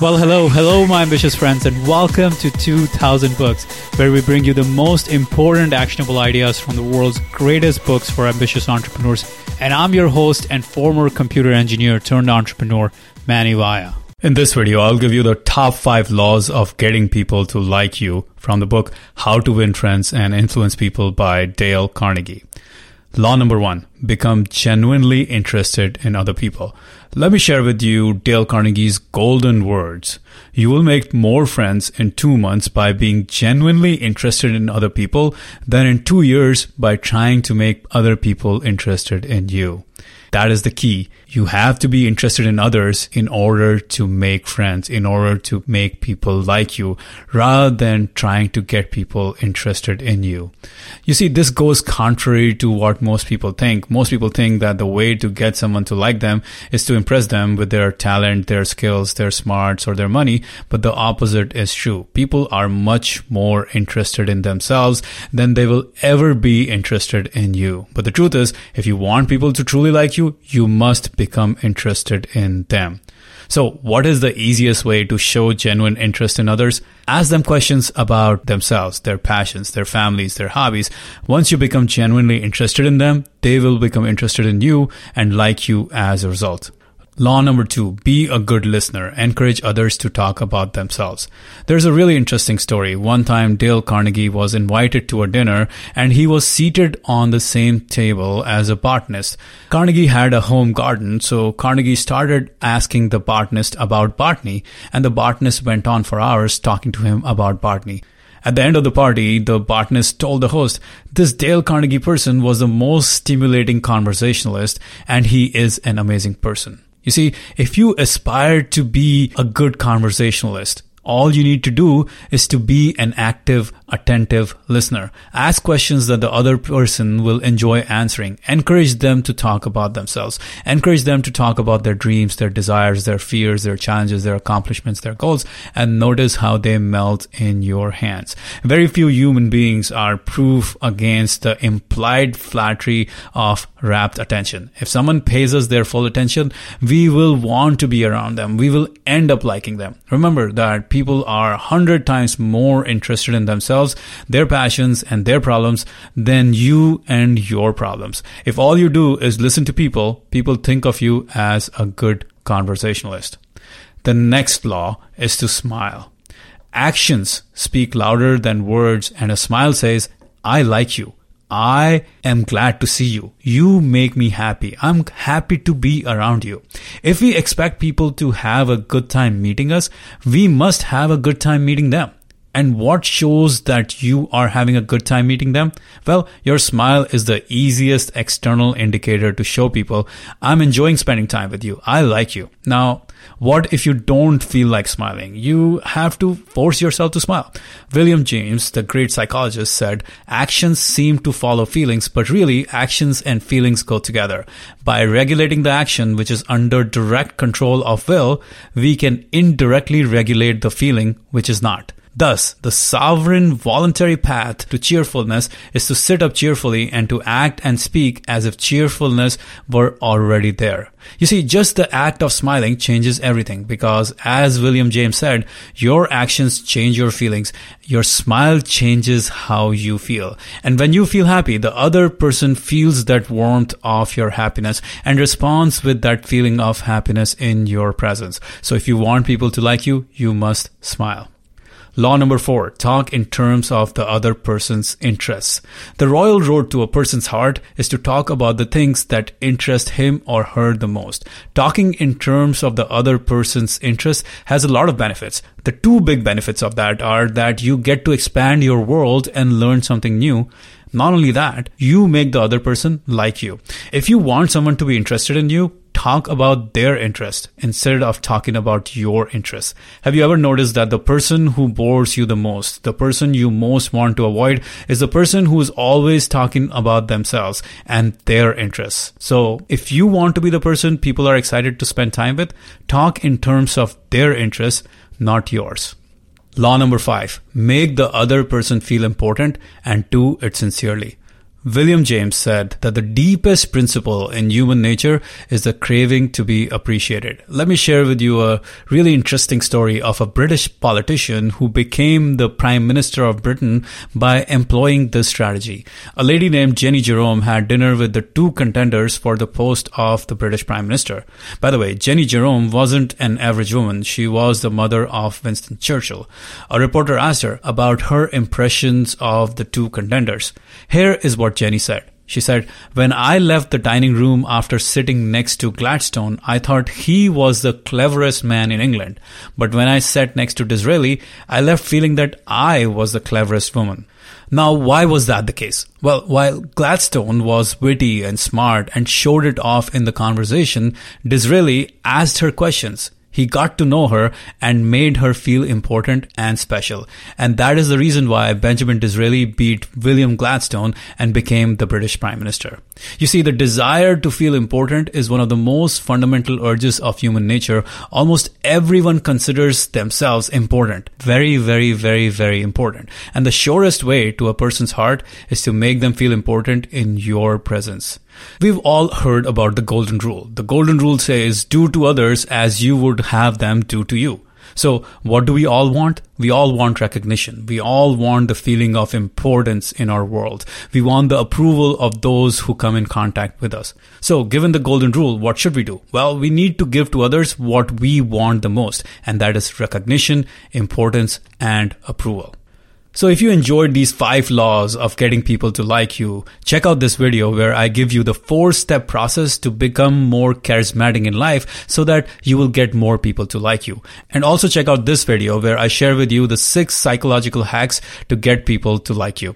Well, hello, hello, my ambitious friends, and welcome to 2000 Books, where we bring you the most important actionable ideas from the world's greatest books for ambitious entrepreneurs. And I'm your host and former computer engineer turned entrepreneur, Manny Vaya. In this video, I'll give you the top five laws of getting people to like you from the book How to Win Friends and Influence People by Dale Carnegie. Law number one, become genuinely interested in other people. Let me share with you Dale Carnegie's golden words. You will make more friends in two months by being genuinely interested in other people than in two years by trying to make other people interested in you. That is the key. You have to be interested in others in order to make friends, in order to make people like you, rather than trying to get people interested in you. You see, this goes contrary to what most people think. Most people think that the way to get someone to like them is to impress them with their talent, their skills, their smarts, or their money. But the opposite is true. People are much more interested in themselves than they will ever be interested in you. But the truth is, if you want people to truly like you, you must become interested in them. So, what is the easiest way to show genuine interest in others? Ask them questions about themselves, their passions, their families, their hobbies. Once you become genuinely interested in them, they will become interested in you and like you as a result. Law number two, be a good listener. Encourage others to talk about themselves. There's a really interesting story. One time, Dale Carnegie was invited to a dinner and he was seated on the same table as a botanist. Carnegie had a home garden, so Carnegie started asking the botanist about botany and the botanist went on for hours talking to him about botany. At the end of the party, the botanist told the host, this Dale Carnegie person was the most stimulating conversationalist and he is an amazing person. You see, if you aspire to be a good conversationalist, all you need to do is to be an active, attentive listener. Ask questions that the other person will enjoy answering. Encourage them to talk about themselves. Encourage them to talk about their dreams, their desires, their fears, their challenges, their accomplishments, their goals, and notice how they melt in your hands. Very few human beings are proof against the implied flattery of rapt attention. If someone pays us their full attention, we will want to be around them. We will end up liking them. Remember that people are a hundred times more interested in themselves, their passions, and their problems than you and your problems. If all you do is listen to people, people think of you as a good conversationalist. The next law is to smile. Actions speak louder than words, and a smile says, I like you. I am glad to see you. You make me happy. I'm happy to be around you. If we expect people to have a good time meeting us, we must have a good time meeting them. And what shows that you are having a good time meeting them? Well, your smile is the easiest external indicator to show people, I'm enjoying spending time with you. I like you. Now, what if you don't feel like smiling? You have to force yourself to smile. William James, the great psychologist, said, actions seem to follow feelings, but really actions and feelings go together. By regulating the action, which is under direct control of will, we can indirectly regulate the feeling, which is not. Thus, the sovereign voluntary path to cheerfulness is to sit up cheerfully and to act and speak as if cheerfulness were already there. You see, just the act of smiling changes everything because as William James said, your actions change your feelings. Your smile changes how you feel. And when you feel happy, the other person feels that warmth of your happiness and responds with that feeling of happiness in your presence. So if you want people to like you, you must smile. Law number four, talk in terms of the other person's interests. The royal road to a person's heart is to talk about the things that interest him or her the most. Talking in terms of the other person's interests has a lot of benefits. The two big benefits of that are that you get to expand your world and learn something new. Not only that, you make the other person like you. If you want someone to be interested in you, talk about their interest instead of talking about your interests. Have you ever noticed that the person who bores you the most, the person you most want to avoid, is the person who is always talking about themselves and their interests? So if you want to be the person people are excited to spend time with, talk in terms of their interests, not yours. Law number five, make the other person feel important and do it sincerely. William James said that the deepest principle in human nature is the craving to be appreciated. Let me share with you a really interesting story of a British politician who became the Prime Minister of Britain by employing this strategy. A lady named Jenny Jerome had dinner with the two contenders for the post of the British Prime Minister. By the way, Jenny Jerome wasn't an average woman. She was the mother of Winston Churchill. A reporter asked her about her impressions of the two contenders. Here is what Jenny said. She said, When I left the dining room after sitting next to Gladstone, I thought he was the cleverest man in England. But when I sat next to Disraeli, I left feeling that I was the cleverest woman. Now, why was that the case? Well, while Gladstone was witty and smart and showed it off in the conversation, Disraeli asked her questions. He got to know her and made her feel important and special. And that is the reason why Benjamin Disraeli beat William Gladstone and became the British Prime Minister. You see, the desire to feel important is one of the most fundamental urges of human nature. Almost everyone considers themselves important. Very, very, very, very important. And the surest way to a person's heart is to make them feel important in your presence. We've all heard about the golden rule. The golden rule says, do to others as you would have them do to you. So, what do we all want? We all want recognition. We all want the feeling of importance in our world. We want the approval of those who come in contact with us. So, given the golden rule, what should we do? Well, we need to give to others what we want the most, and that is recognition, importance, and approval. So if you enjoyed these five laws of getting people to like you, check out this video where I give you the four step process to become more charismatic in life so that you will get more people to like you. And also check out this video where I share with you the six psychological hacks to get people to like you.